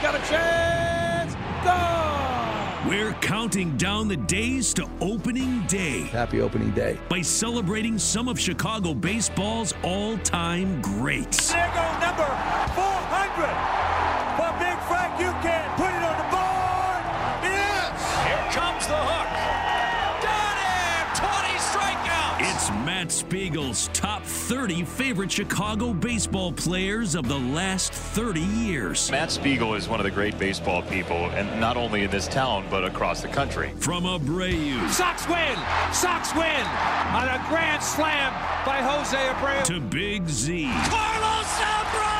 He's got a chance. Gone. We're counting down the days to opening day. Happy opening day. By celebrating some of Chicago baseball's all time greats. There go number 400 Matt Spiegel's top 30 favorite Chicago baseball players of the last 30 years. Matt Spiegel is one of the great baseball people, and not only in this town, but across the country. From Abreu. Sox win. Sox win on a grand slam by Jose Abreu. To Big Z. Carlos Zambrano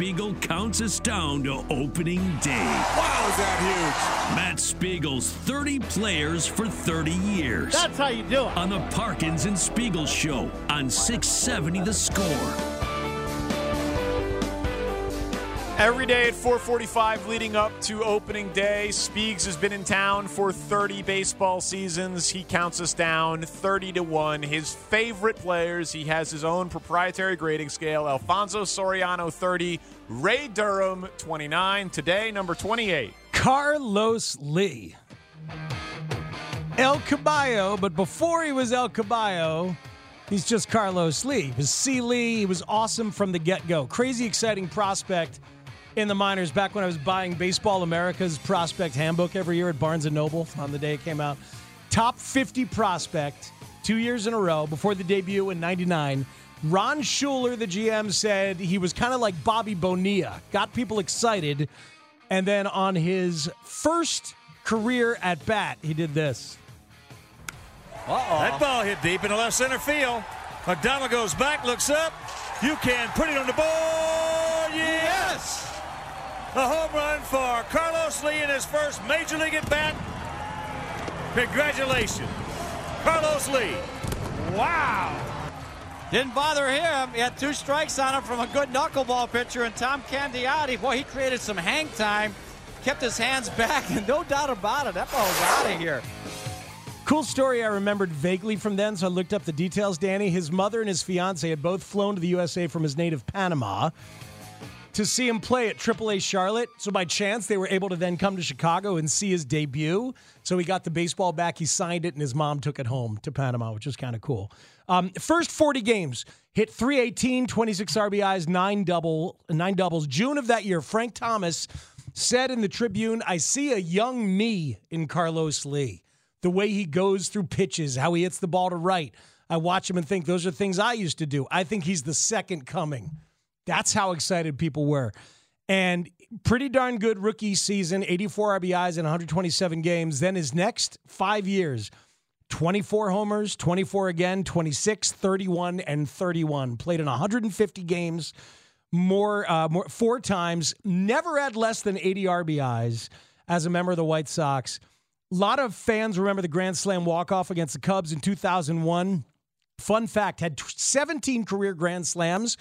Spiegel counts us down to opening day. Wow, is that huge? Matt Spiegel's 30 players for 30 years. That's how you do it. On the Parkins and Spiegel Show on 670 The Score. Every day at 4:45 leading up to opening day, Speegs has been in town for 30 baseball seasons. He counts us down 30 to 1. His favorite players, he has his own proprietary grading scale. Alfonso Soriano 30, Ray Durham 29, today number 28. Carlos Lee. El Caballo, but before he was El Caballo, he's just Carlos Lee. He was C. Lee. He was awesome from the get go. Crazy exciting prospect in the minors back when I was buying Baseball America's prospect handbook every year at Barnes & Noble on the day it came out. Top 50 prospect two years in a row before the debut in 99. Ron Schueler, the GM, said he was kind of like Bobby Bonilla, got people excited. And then on his first career at bat, he did this. Uh-oh. That ball hit deep in the left center field. McDonald goes back, looks up. You can put it on the board. Yes! A home run for Carlos Lee in his first major league at bat. Congratulations, Carlos Lee. Wow. Didn't bother him. He had two strikes on him from a good knuckleball pitcher, and Tom Candiotti, boy, he created some hang time, kept his hands back, and no doubt about it, that ball's out of here. Cool story I remembered vaguely from then, so I looked up the details. Danny, his mother and his fiance had both flown to the USA from his native Panama to see him play at AAA Charlotte. So by chance, they were able to then come to Chicago and see his debut. So he got the baseball back, he signed it, and his mom took it home to Panama, which is kind of cool. Um, first 40 games, hit 318, 26 RBIs, nine double, nine doubles. June of that year, Frank Thomas said in the Tribune, "I see a young me in Carlos Lee. The way he goes through pitches, how he hits the ball to right. I watch him and think those are things I used to do. I think he's the second coming." That's how excited people were. And pretty darn good rookie season 84 RBIs in 127 games. Then his next five years 24 homers, 24 again, 26, 31, and 31. Played in 150 games, more, uh, more four times. Never had less than 80 RBIs as a member of the White Sox. A lot of fans remember the Grand Slam walk off against the Cubs in 2001. Fun fact had 17 career Grand Slams.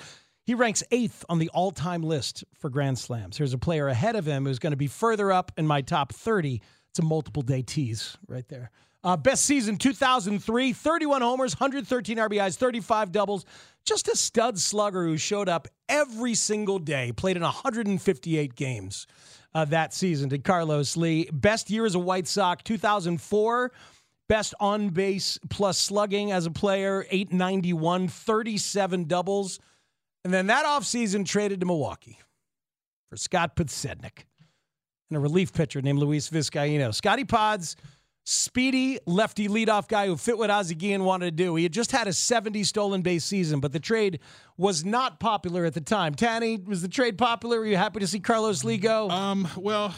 He ranks eighth on the all time list for Grand Slams. Here's a player ahead of him who's going to be further up in my top 30. It's a multiple day tease right there. Uh, best season 2003, 31 homers, 113 RBIs, 35 doubles. Just a stud slugger who showed up every single day, played in 158 games uh, that season. Did Carlos Lee. Best year as a White Sox, 2004. Best on base plus slugging as a player, 891, 37 doubles. And then that offseason traded to Milwaukee for Scott Podsednik and a relief pitcher named Luis Vizcaino. Scotty Pods, speedy lefty leadoff guy who fit what Ozzie Guillen wanted to do. He had just had a 70 stolen base season, but the trade was not popular at the time. Tanny, was the trade popular? Were you happy to see Carlos Lee go? Um, well,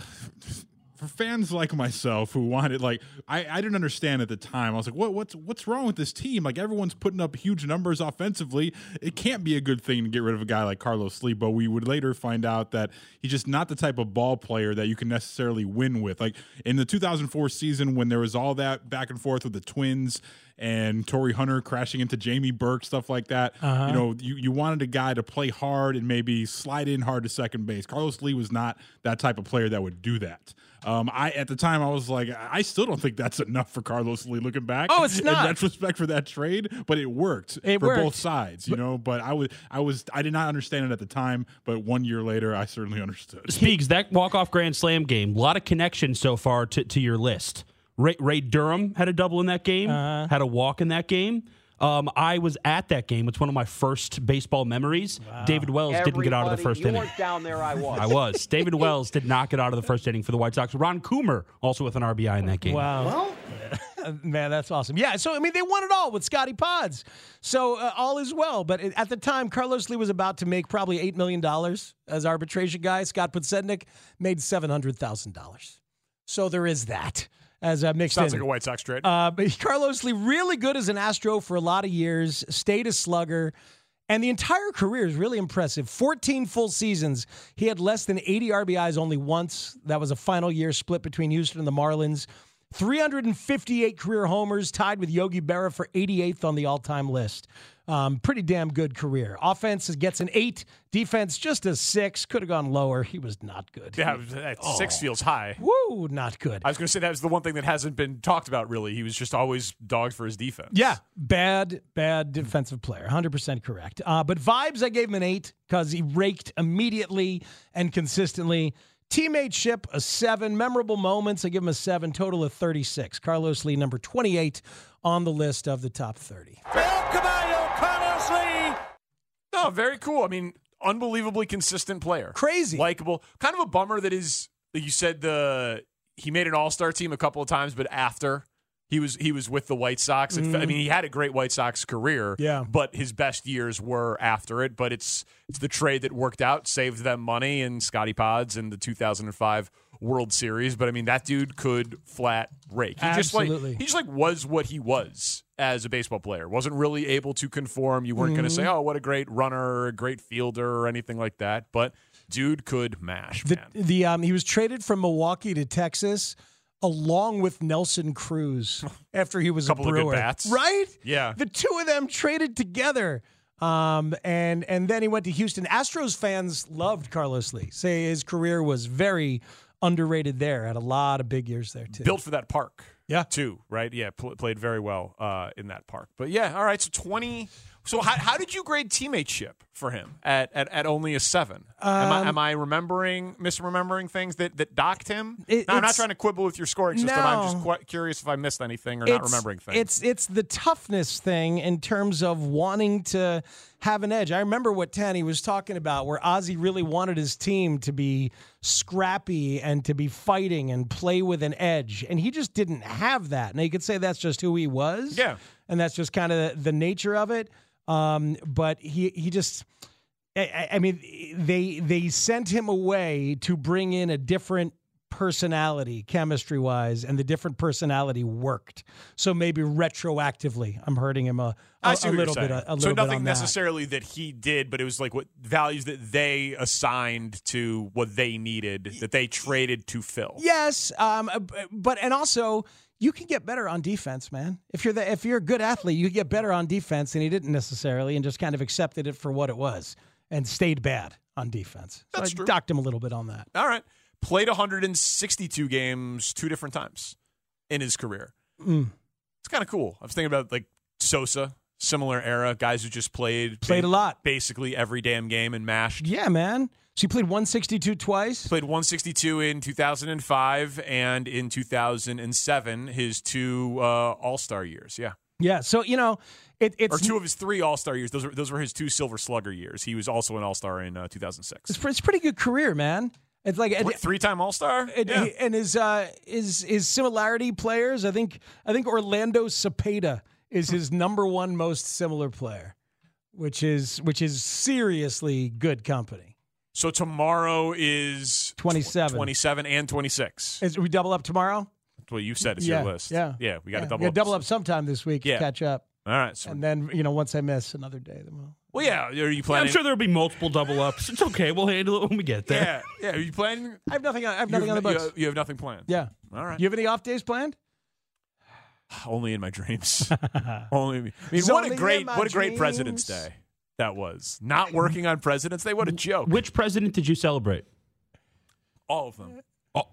for fans like myself who wanted like I, I didn't understand at the time. I was like, what what's what's wrong with this team? Like everyone's putting up huge numbers offensively. It can't be a good thing to get rid of a guy like Carlos Lee. But we would later find out that he's just not the type of ball player that you can necessarily win with. Like in the 2004 season when there was all that back and forth with the Twins and Torii Hunter crashing into Jamie Burke, stuff like that. Uh-huh. You know, you, you wanted a guy to play hard and maybe slide in hard to second base. Carlos Lee was not that type of player that would do that. Um, I at the time I was like, I still don't think that's enough for Carlos Lee. Looking back, Oh, it's not. In retrospect for that trade, but it worked It for worked. both sides, you know. But I was, I was, I did not understand it at the time, but one year later, I certainly understood. Speegs that walk off grand slam game. A lot of connections so far to, to your list. Ray, Ray Durham had a double in that game. Uh-huh. Had a walk in that game. Um, I was at that game. It's one of my first baseball memories. David Wells didn't get out of the first you inning. weren't down there. I was. I was. David Wells did not get out of the first inning for the White Sox. Ron Coomer also with an RBI in that game. Wow. Man, that's awesome. Yeah, so I mean, they won it all with Scotty Pods. So uh, all is well. But at the time, Carlos Lee was about to make probably $8 million as arbitration guy. Scott Podsednik made $700,000. So there is that as uh, mixed Sounds in. like a White Sox trade. Uh, but Carlos Lee, really good as an Astro for a lot of years, stayed a slugger. And the entire career is really impressive. 14 full seasons. He had less than 80 RBIs only once. That was a final year split between Houston and the Marlins. 358 career homers, tied with Yogi Berra for 88th on the all time list. Um, pretty damn good career. Offense gets an eight, defense just a six. Could have gone lower. He was not good. yeah, that six feels high. Woo, not good. I was going to say that was the one thing that hasn't been talked about. Really, he was just always dogged for his defense. Yeah, bad, bad defensive player. 100% correct. Uh, but vibes, I gave him an eight because he raked immediately and consistently. Teammate ship, a seven. Memorable moments, I give him a seven. Total of 36. Carlos Lee, number 28 on the list of the top 30. No, very cool. I mean, unbelievably consistent player. Crazy. Likeable. Kind of a bummer that is you said the he made an all-star team a couple of times but after he was he was with the White Sox. Fe- I Mhm. mean, he had a great White Sox career. Yeah. But his best years were after it, but it's it's the trade that worked out, saved them money and Scotty Pods and the 2005 World Series, but I mean that dude could flat rake. He just like he just like was what he was as a baseball player. Wasn't really able to conform. You weren't going to say. "Oh, what a great runner, a great fielder," or anything like that. But dude could mash. The, man. the um, he was traded from Milwaukee to Texas along with Nelson Cruz after he was a good Brewer. bats. Right? Yeah. The two of them traded together. Um, and and then he went to Houston. Astros fans loved Carlos Lee. Say his career was very underrated there. Had a lot of big years there too. Built for that park. Yeah. Too, right? Yeah, pl- played very well uh, in that park. But yeah, all right. So 20. So how, how did you grade teammateship for him at, at, at only a seven? am, I, Um, am I remembering, misremembering things that, that docked him? It- no, I'm not trying to quibble with your scoring system. I'm just No. quite curious if I missed anything or not remembering things. It's it's the toughness thing in terms of wanting to have an edge. I remember what Tanny was talking about, where Ozzie really wanted his team to be scrappy and to be fighting and play with an edge, and he just didn't have that. Now you could say that's just who he was, Yeah. and that's just kind of the nature of it. Um, but he he just. I- I, I mean, they they sent him away to bring in a different personality, chemistry wise, and the different personality worked. So maybe retroactively, I'm hurting him a, a, a little bit. A, a so little nothing on that. necessarily that. he did, but it was like what values that they assigned to what they needed that they traded to fill. Yes, um, uh, but and also you can get better on defense, man. If you're the, if you're a good athlete, you get better on defense, and he didn't necessarily, and just kind of accepted it for what it was, and stayed bad on defense. So That's I true. docked him a little bit on that. All right. Played 162 games two different times in his career. Mm. It's kind of cool. I was thinking about like Sosa, similar era, guys who just played Played a lot. basically every damn game and mashed. Yeah, man. So he played 162 twice. Played 162 in 2005 and in 2007, his two uh, All Star years. Yeah. Yeah. So, you know, It, it's or two of his three All Star years. Those were those were his two Silver Slugger years. He was also an All Star in uh, 2006. It's, it's a pretty good career, man. It's like a three time All Star. And, Yeah. and his uh, his his similarity players. I think I think Orlando Cepeda is his number one most similar player, which is which is seriously good company. So tomorrow is 27. 27 and 26. Is we double up tomorrow? That's what you said. It's yeah, your list. Yeah, Yeah, we got to Yeah, double up. double up sometime this week. Yeah. catch up. All right. So, And then you know once I miss another day, then we'll. well, yeah. Are you Yeah, I'm sure there'll be multiple double ups. It's okay. We'll handle it when we get there. yeah. Yeah. Are you planning? I have nothing. I have nothing have, on the you books. have- you have nothing planned. yeah. All right. You have any off days planned? Only in my dreams. Only. I mean, It's what only a great, in my what a great President's. Day that was. Not working on President's Day. What a joke. Which president did you celebrate? All of them. Oh,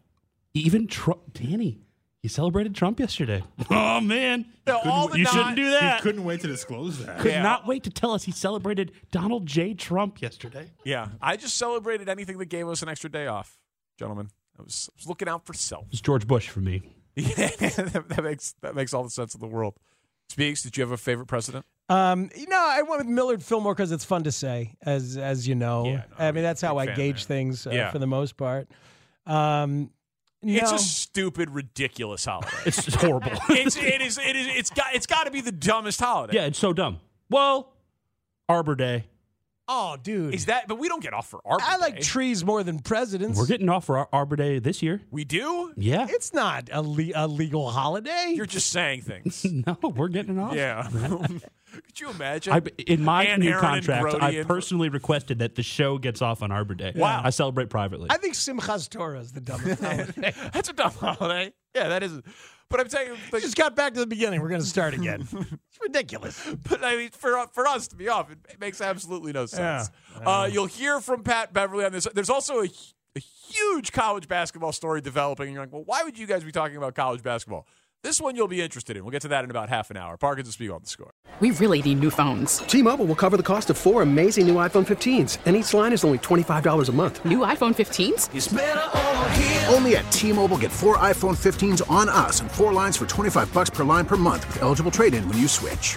even Trump, Danny. You celebrated Trump yesterday. Oh man, Yeah, all the you non- shouldn't do that. He couldn't wait to disclose that. Could Yeah. not wait to tell us he celebrated Donald J. Trump yesterday. Yeah. I just celebrated anything that gave us an extra day off, gentlemen. I was, I was looking out for self. It was George Bush for me. Yeah, that, that makes that makes all the sense in the world. Speegs. Did you have a favorite president? Um, you know, I went with Millard Fillmore because it's fun to say, as as you know. Yeah, no, I mean, that's how I fan gauge there. things uh, Yeah. for the most part. Um, It's a stupid, ridiculous holiday. It's horrible. it's it is it is it's got it's got to be the dumbest holiday. yeah, it's so dumb. Well, Arbor Day. Oh, dude, Is that? But we don't get off for Arbor I like trees more than presidents. We're getting off for Ar- Arbor Day this year. we do. Yeah. It's not a, le- a legal holiday. You're just saying things. no, we're getting off. yeah. Could you imagine? I, in my Ann new Aaron contract, I and- personally requested that the show gets off on Arbor Day. Wow. I celebrate privately. I think Simchas Torah is the dumbest holiday. That's a dumb holiday. Yeah, that is. But I'm telling you, like, just got back to the beginning. We're going to start again. it's ridiculous. But I mean, for for us to be off, it, makes absolutely no sense. Uh, you'll hear from Pat Beverley on this. There's also a, a huge college basketball story developing. And you're like, well, why would you guys be talking about college basketball? This one you'll be interested in. We'll get to that in about half an hour. Parkins and Spiegel on the score. We really need new phones. T-Mobile will cover the cost of four amazing new iPhone 15s, and each line is only $25 a month. New iPhone 15s? Only at T-Mobile get four iPhone 15s on us and four lines for 25 bucks per line per month with eligible trade-in when you switch.